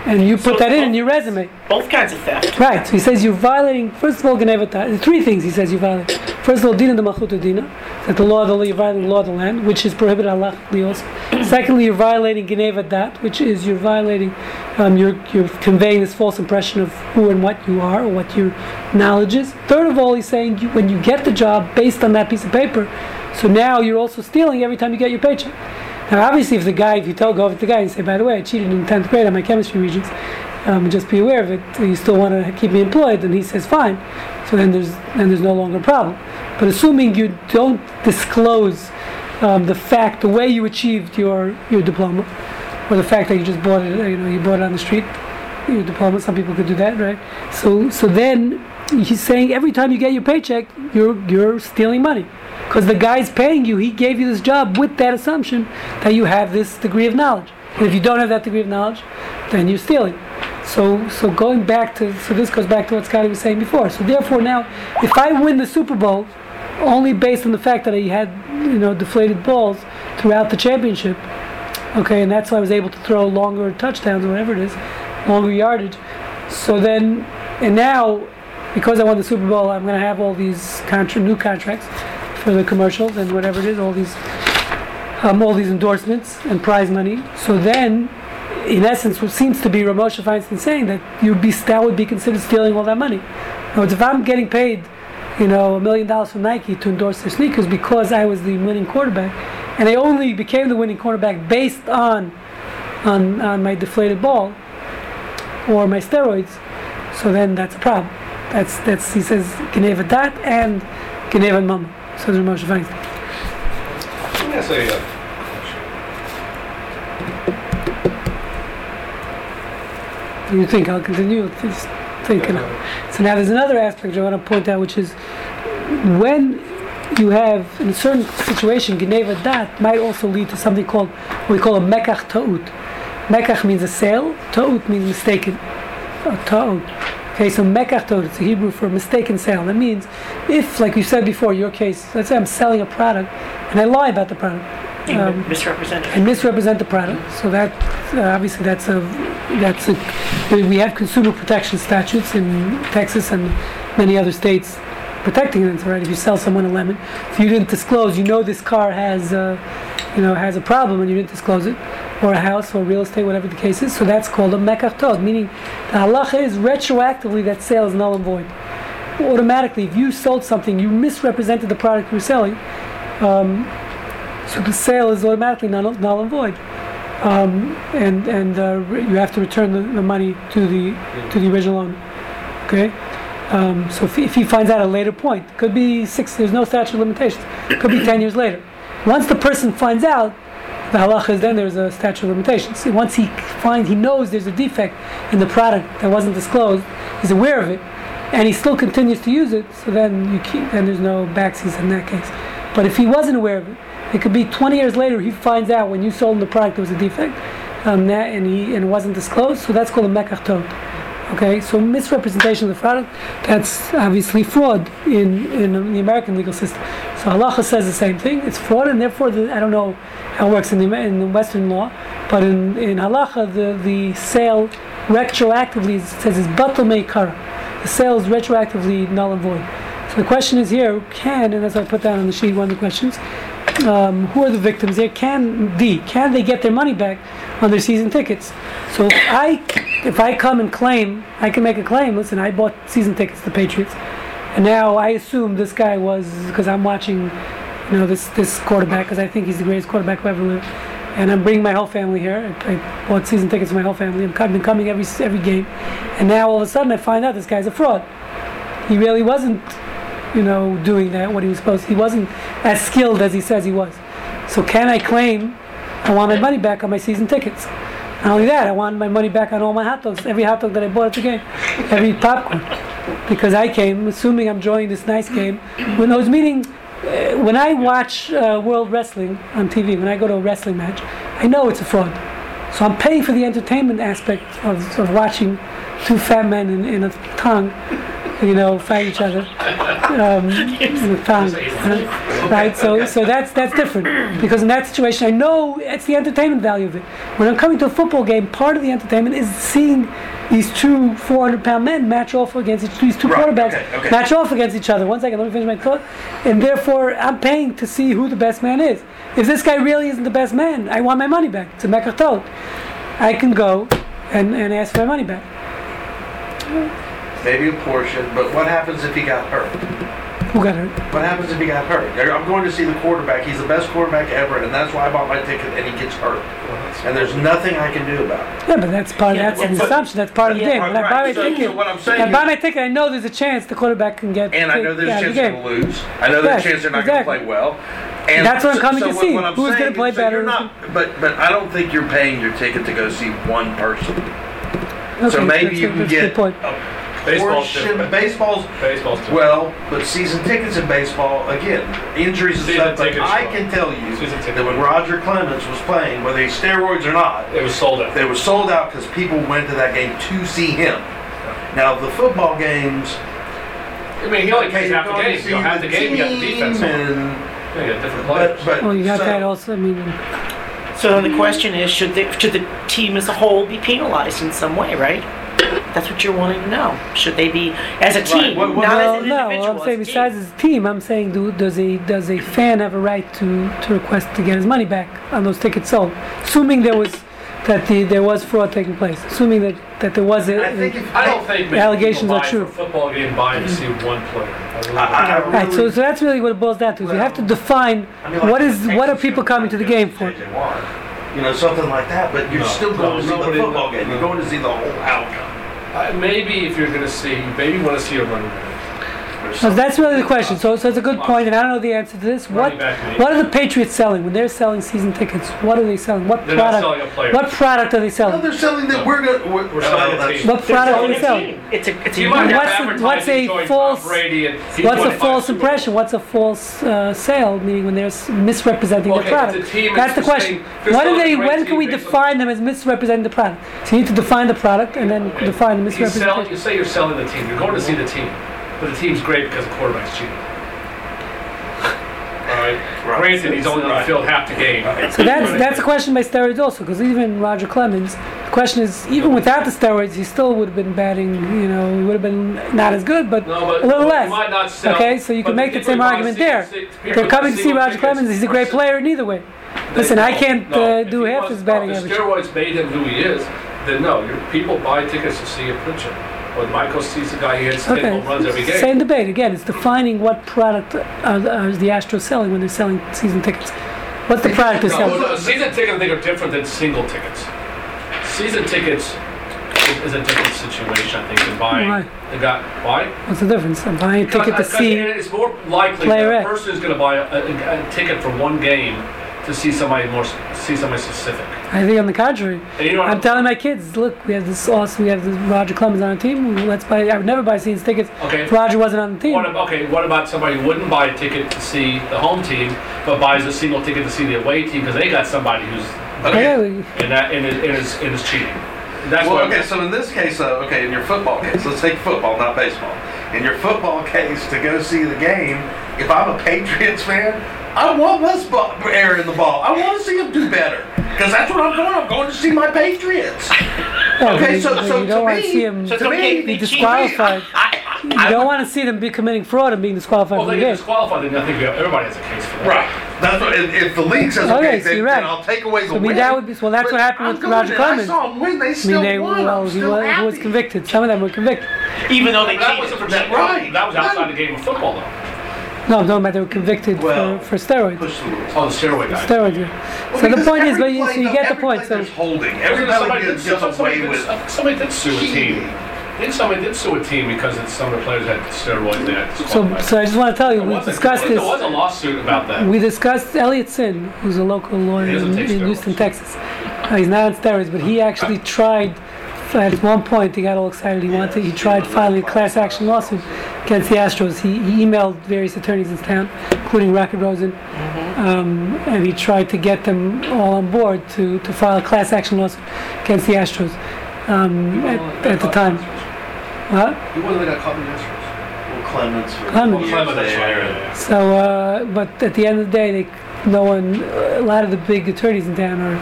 And you put So that in in your resume. Both kinds of theft. Right. So he says you're violating. First of all, Genevat. Three things he says you violate. First of all, Dina de Malchuta Dina, that the law of the land, you're violating the law of the land, which is prohibited Allah also. Secondly, you're violating Genevat Dat, which is you're violating, um, you're you're conveying this false impression of who and what you are or what your knowledge is. Third of all, he's saying you, when you get the job based on that piece of paper, so now you're also stealing every time you get your paycheck. Now, obviously, if the guy, if you tell, go over to the guy and say, by the way, I cheated in 10th grade on my chemistry Regents, um, just be aware of it. You still want to keep me employed, and he says, fine. So then there's then there's no longer a problem. But assuming you don't disclose um, the fact, the way you achieved your your diploma, or the fact that you just bought it, you know, you bought it on the street, your diploma. Some people could do that, right? So so then he's saying every time you get your paycheck, you're you're stealing money. Because the guy's paying you, he gave you this job with that assumption that you have this degree of knowledge. And if you don't have that degree of knowledge, then you're stealing. So, so going back to, so this goes back to what Scotty was saying before. So therefore now, if I win the Super Bowl, only based on the fact that I had, you know, deflated balls throughout the championship, okay, and that's why I was able to throw longer touchdowns or whatever it is, longer yardage. So then, and now, because I won the Super Bowl, I'm going to have all these contra- new contracts for the commercials and whatever it is, all these um, all these endorsements and prize money. So then, in essence, what seems to be Ramosha Feinstein saying that you'd be that would be considered stealing all that money. Words, if I'm getting paid, you know, a million dollars from Nike to endorse their sneakers because I was the winning quarterback, and I only became the winning quarterback based on on, on my deflated ball or my steroids, so then that's a problem. That's that's he says Geneva dat and Geneva mammon. So there's Moshe Feinstein. Let me ask you, You think I'll continue? Just thinking. So now there's another aspect I want to point out, which is when you have in a certain situation, Geneva Dat might also lead to something called what we call a mekach ta'ut. Mekach means a sale, ta'ut means mistaken. Uh, ta'ut. Okay, so mekach ta'ut, it's a Hebrew for mistaken sale. That means if, like you said before, your case, let's say I'm selling a product and I lie about the product. Um, misrepresented. and misrepresent the product. So that uh, obviously that's a that's a we have consumer protection statutes in Texas and many other states protecting it. Right? If you sell someone a lemon, if you didn't disclose, you know this car has uh, you know has a problem and you didn't disclose it, or a house or real estate, whatever the case is. So that's called a mekach meaning the halacha is retroactively that sale is null and void. Automatically, if you sold something, you misrepresented the product you were selling. Um, so the sale is automatically null, null and void, um, and and uh, you have to return the, the money to the to the original owner. Okay, um, so if he, if he finds out at a later point, could be six. There's no statute of limitations. Could be ten years later. Once the person finds out, the halacha is then there's a statute of limitations. Once he finds he knows there's a defect in the product that wasn't disclosed, he's aware of it, and he still continues to use it. So then you keep, then there's no backseas in that case. But if he wasn't aware of it, it could be 20 years later he finds out when you sold him the product there was a defect, um, that, and he and it wasn't disclosed. So that's called a mekach ta'ut. Okay, so misrepresentation of the product, that's obviously fraud in, in the American legal system. So halacha says the same thing. It's fraud, and therefore the, I don't know how it works in the, in the Western law, but in, in halacha the, the sale retroactively says is batal meikara. The sale is retroactively null and void. So the question is here, can, and as I put down on the sheet, one of the questions, um, who are the victims here? Can D, can they get their money back on their season tickets? So if I, if I come and claim, I can make a claim, listen, I bought season tickets to the Patriots, now I assume this guy was, because I'm watching you know, this this quarterback because I think he's the greatest quarterback who ever lived. And I'm bringing my whole family here. I, I bought season tickets for my whole family. I'm, I've been coming every every game, and now all of a sudden I find out this guy's a fraud. He really wasn't, you know, doing that what he was supposed. To. He wasn't as skilled as he says he was. So can I claim I want my money back on my season tickets? Not only that, I want my money back on all my hot dogs, every hot dog that I bought at the game, every popcorn, because I came assuming I'm enjoying this nice game. When I was meeting, uh, when I watch uh, World Wrestling on TV, when I go to a wrestling match, I know it's a fraud. So I'm paying for the entertainment aspect of, of watching two fat men in, in a tongue, you know, fight each other um, in a tongue, uh, right? So, so that's that's different because in that situation, I know it's the entertainment value of it. When I'm coming to a football game, part of the entertainment is seeing these two 400-pound men match off against each, these two Right, quarterbacks okay, okay. match off against each other. One second, let me finish my thought. And therefore, I'm paying to see who the best man is. If this guy really isn't the best man, I want my money back. It's a mekach ta'ut. I can go and, and ask for my money back. Maybe a portion, but what happens if he got hurt? Who got hurt? What happens if he got hurt? I'm going to see the quarterback. He's the best quarterback ever, and that's why I bought my ticket. And he gets hurt, and there's nothing I can do about it. Yeah, but that's part. Yeah, that's an but- assumption. That's part of the game. When I right, buy my so- ticket, so what I'm saying I buy is- my ticket. I know there's a chance the quarterback can get. And I know there's yeah, a the chance they're going to lose. I know there's a chance they're not exactly. going to play well. And That's what I'm coming to what- see. what I'm Who's gonna play is better? You're not, but but I don't think you're paying your ticket to go see one person. Okay, so maybe that's you a- can that's a get good point. a Baseball's portion. different. Baseball's Baseball's different. well, but season tickets in baseball again, injuries and Season stuff. But I sure. can tell you that when Roger Clemens was playing, whether he's steroids or not, it was sold out. they were sold out because people went to that game to see him. Now the football games, I mean, he only okay, plays you're half the going game. see You know, half the game, you got the defense. and Yeah, you got different players. but but Well, you got so- that also. I mean, So then the question is, should the, should the team as a whole be penalized in some way, right? That's what you're wanting to know. Should they be, as a team, What- what- not well, as an no. individual? I'm saying besides as a team? I'm saying do, does a does a fan have a right to to request to get his money back on those tickets sold, assuming there was that the there was fraud taking place, assuming that that there was a. I think if I don't think many allegations are true. For a football game, buying to see one player. I really I- I- don't. Right, so, so that's really what it boils down to. Is you have to define I mean, like what is what are people coming to the game for. You know, something like that. But you're No, still going no, to see the football game. You're going to see the whole outcome. Uh, maybe if you're going to see, maybe you want to see a running back. Or So that's really the question. So, so it's a good point, and I don't know the answer to this. What Running back maybe. what are the Patriots selling when they're selling season tickets? What are they selling? What They're not product? selling a. What product are they No, selling? they're selling that we're going. We're, We're selling a team. What They're product are selling they selling? team. It's a, it's a You might What's have what's a false- Tom Brady and he's What's a false Super impression? What's a false uh, sale? Meaning when they're misrepresenting Okay, the product. it's a team, That's the question. same- they're When do selling a they? When can we define them as misrepresenting the product? So you need to define the product and then Okay. define the You sell, misrepresentation. you say you're selling the team. You're going to see the team, but the team's great because the quarterback's cheating. All right. Right. Granted, he's only on the Right. field half the game. So that's that's a question by steroids also, because even Roger Clemens, the question is, even without the steroids, he still would have been batting. You know, he would have been not as good, but No, but a little you less. might not sell. Okay, so you can make the same argument season there. tickets- people They're coming to see Roger tickets Clemens. He's a great player in either way. They- Listen, I can't no. uh, If do he half was- his batting if average. steroids made him who he is, then no, people buy tickets to see a pitcher. When Michael sees a guy, he hits hit Okay, home runs every game. same debate again. It's defining what product are, are the Astros selling when they're selling season tickets. What's the product they're No, selling? no, season tickets, I think, are different than single tickets. Season tickets is, is a different situation, I think, than buying. Why? The guy, why? What's the difference? I'm buying a ticket to see. It's more likely Player that a X. person is going to buy a, a, a ticket for one game to see somebody more, see somebody specific. I think on the contrary. And you know I'm telling my kids, look, we have this awesome, we have this Roger Clemens on our team. Let's buy. I would never buy season tickets Okay. if Roger wasn't on the team. What, ab- okay, what about somebody who wouldn't buy a ticket to see the home team, but buys a single ticket to see the away team because they got somebody who's Okay, we- and that and is, and is, and is cheating? That's Well, okay, so in this case, though, okay, in your football case, let's take football, not baseball. In your football case, to go see the game, if I'm a Patriots fan, I want less ball, air in the ball. I want to see them do better. Because that's what I'm going. I'm going to see my Patriots. Yeah, Okay, but so- you- so to don't want to me- see him So To okay me, to be be cheap. disqualified. You I don't would- want to see them be committing fraud and being disqualified well, from they the get game. disqualified, then I think everybody has a case for that. Right. That's what, if, if the league says Okay, okay, so then, you're right. then I'll take away the So, I mean, win. that would be- well, that's But what happened I'm with Roger. Clemens. I saw him win. They I still mean, they won. well, I'm he still was, he was convicted. Some of them were convicted. Even though they But that cheated. wasn't for That- cheating. right. That was outside the game of football, though. No, I'm talking they were convicted Well, for, for steroids. Push the. Oh, the steroid guy. Steroids, yeah. Well, So the point is, every but you, so you get the point. So there's holding. Somebody Everybody did- gets, gets somebody away did- with. Somebody did sue a team. cheating. I think somebody did sue a team because it's, some of the players had steroids they had so, so I just want to tell you, There we discussed a- discussed There was a lawsuit about that. We discussed Elliot Sin, who's a local lawyer in, in. Houston, Texas. Uh, he's not on steroids, but he actually tried. At one point, he got all excited. He wanted. He tried filing a class action lawsuit against the Astros. He, he emailed various attorneys in town, including Rocket Rosen, um, and he tried to get them all on board to, to file a class action lawsuit against the Astros um, at, at the time. What? He wasn't got caught in the Astros. Well, Clemens. for Clemens. years Clement, that's right, yeah, yeah. So, uh, but at the end of the day, they, no one, a lot of the big attorneys in town are,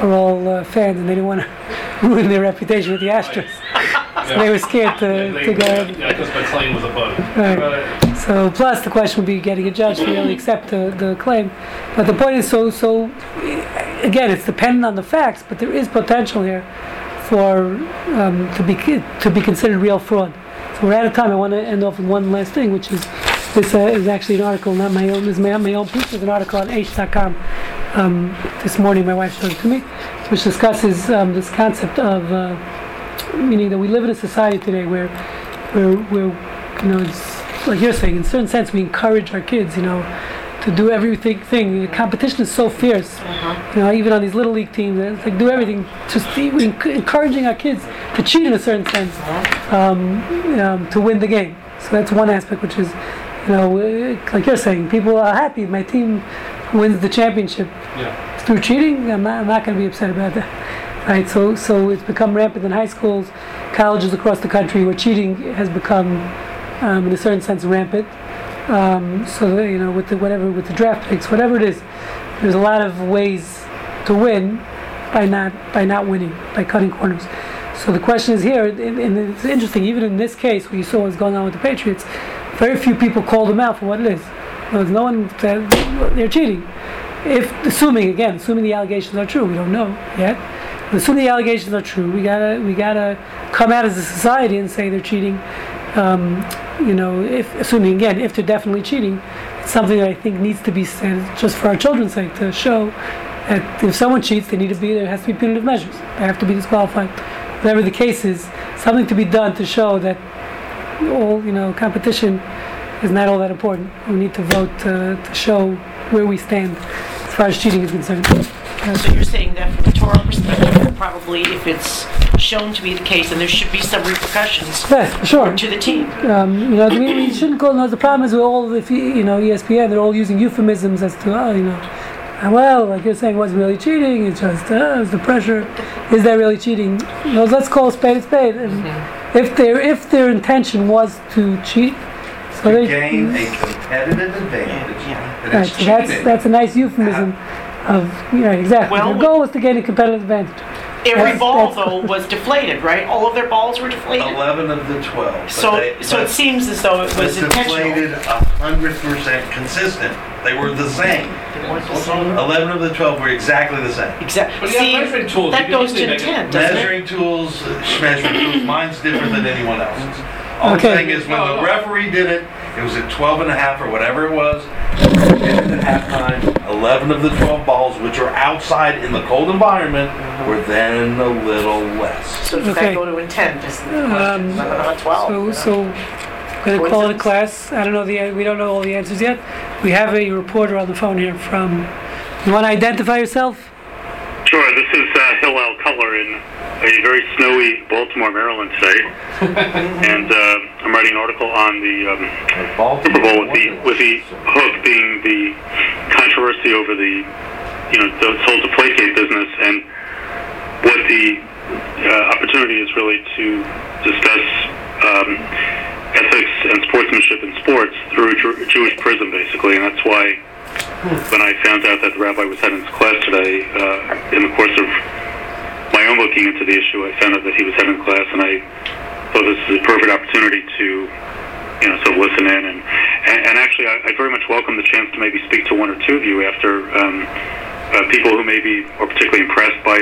are all uh, fans, and they didn't want to ruin their reputation with the Astros. So they were scared to, Yeah, to go. Yeah, because McLean was a bug. Right. So, plus the question would be getting a judge to really accept the, the claim. But the point is, so, so again, it's dependent on the facts, but there is potential here for um, to be to be considered real fraud. So we're out of time. I want to end off with one last thing, which is this uh, is actually an article, not my own. This is my, my own piece. It's an article on Aish.com. Um, this morning, my wife showed it to me, which discusses um, this concept of uh, meaning that we live in a society today where, where, where you know, it's like you're saying, in a certain sense, we encourage our kids, you know, to do everything. Thing. The competition is so fierce. You know, even on these little league teams, it's like do everything. Just encouraging our kids to cheat in a certain sense um, um, to win the game. So that's one aspect, which is, you know, like you're saying, people are happy. My team wins the championship Yeah. through cheating. I'm not, I'm not going to be upset about that. Right, so so it's become rampant in high schools, colleges across the country where cheating has become, um, in a certain sense, rampant. Um, so that, you know, with the whatever, with the draft picks, whatever it is, there's a lot of ways to win by not by not winning, by cutting corners. So the question is here, and, and it's interesting. Even in this case, where you saw what's going on with the Patriots, very few people called them out for what it is. No one said they're cheating. If assuming again, assuming the allegations are true, we don't know yet. But assuming the allegations are true, we gotta we gotta come out as a society and say they're cheating. Um, you know, if assuming again if they're definitely cheating, it's something that I think needs to be said just for our children's sake to show that if someone cheats, they need to be there has to be punitive measures. They have to be disqualified. Whatever the case is, something to be done to show that all you know competition is not all that important. We need to vote uh, to show where we stand as far as cheating is concerned. So you're saying that from a Torah perspective, probably if it's shown to be the case, and there should be some repercussions Yes, sure. to the team. Um, you know, we, we shouldn't call. No, the problem is we're all, if you, you know, ESPN, they're all using euphemisms as to, oh, you know, uh, well, like you're saying, wasn't really cheating. It's just, uh, it was the pressure. Is that really cheating? You know, let's call a spade a spade. And If their if their intention was to cheat, so To they gain a competitive advantage. Yeah. Right, so that's that's a nice euphemism of you know exactly. Well, Their goal was to gain a competitive advantage. Every That's- ball, that's- though, was deflated, right? All of their balls were deflated. 11 of the 12. but So, they- so it but- seems as though it but was intentional. deflated 100% consistent. They were the same. They weren't the same. 11 of the 12 were exactly the same. Exactly. But you have See, measuring tools. that can goes easily to make it- intent, doesn't it? Measuring tools, uh, measuring tools, mine's different than anyone else's. All Okay. I'm saying is when the referee did it, it was at 12 and a half or whatever it was. And at halftime, 11 of the 12 balls, which are outside in the cold environment, were then a little less. So does Okay. that go to intent? Is the Um, question? Not 12. So you know? so going to call it a class. I don't know the we don't know all the answers yet. We have a reporter on the phone here from. You want to identify yourself? Sure, this is uh, Hillel Kuttler in a very snowy Baltimore, Maryland today, and uh, I'm writing an article on the um, Super Bowl with the with the hook being the controversy over the you know the whole Deflategate business and what the uh, opportunity is really to discuss um, ethics and sportsmanship in sports through a Jew- Jewish prism, basically, and that's why when I found out that the rabbi was having this class today, uh, in the course of my own looking into the issue, I found out that he was having class, and I thought this is a perfect opportunity to, you know, sort of listen in. And, and, and actually, I, I very much welcome the chance to maybe speak to one or two of you after um, uh, people who maybe are particularly impressed by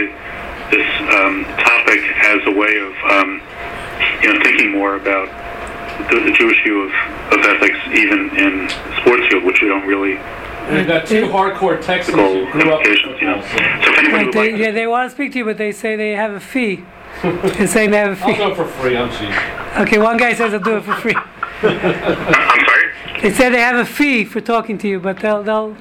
this um, topic as a way of, um, you know, thinking more about the, the Jewish view of, of ethics, even in the sports field, which we don't really And you've got two hardcore Texans who grew up in implications. You know, football, so if anybody Right, would they, like, yeah, they want to speak to you, but they say they have a fee. They're saying they have a so I'll fee. do it for free, I'm cheap. Okay, one guy says I'll do it for free. I'm sorry. They said they have a fee for talking to you, but they'll they'll.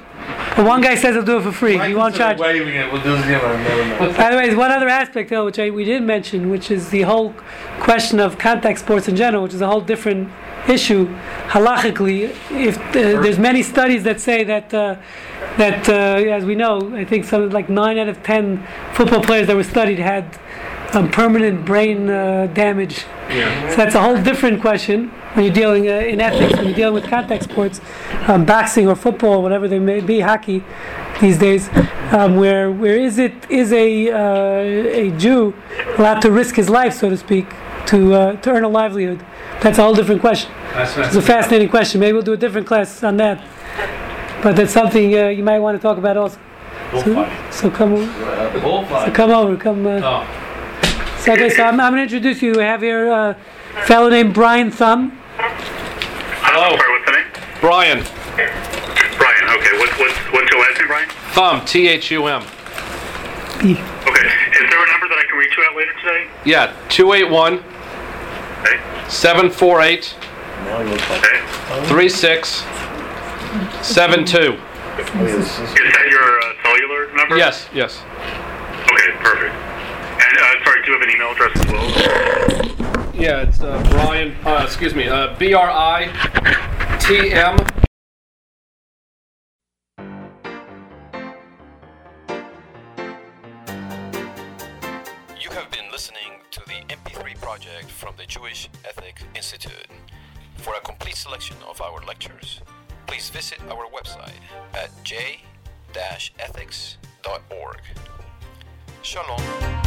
But one guy says he'll do it for free. He won't charge. Waving it, we'll just give him never know. By the way, there's one other aspect though, which I, we didn't mention, which is the whole question of contact sports in general, which is a whole different issue. Halachically, if uh, there's many studies that say that that uh, that uh, as we know, I think some like nine out of ten football players that were studied had um, permanent brain uh, damage. Yeah. So that's a whole different question when you're dealing uh, in ethics, when you're dealing with contact sports, um, boxing or football, whatever they may be, hockey these days, um, where where is it is a uh, a Jew allowed to risk his life, so to speak, to uh, to earn a livelihood? That's a whole different question. It's a fascinating question. Maybe we'll do a different class on that. But that's something uh, you might want to talk about also. Bullfight. So come, so come over, come. Uh, Oh, so, okay, so I'm, I'm going to introduce you. We have here uh, a fellow named Brian Thumb. Hello. Sorry, what's the name? Brian, Brian. Okay. What, what's what's your last name, Brian? Thumb, T H U M. Okay. Is there a number that I can reach you at later today? Yeah, 281 Okay. 748 Okay. 3672. Is that your uh, cellular number? Yes, yes. Okay. Perfect. And uh, sorry, do you have an email address as well? Yeah, it's uh, Brian, uh, excuse me, uh, B R I T M. project from the Jewish Ethic Institute. For a complete selection of our lectures, please visit our website at j-ethics.org. Shalom.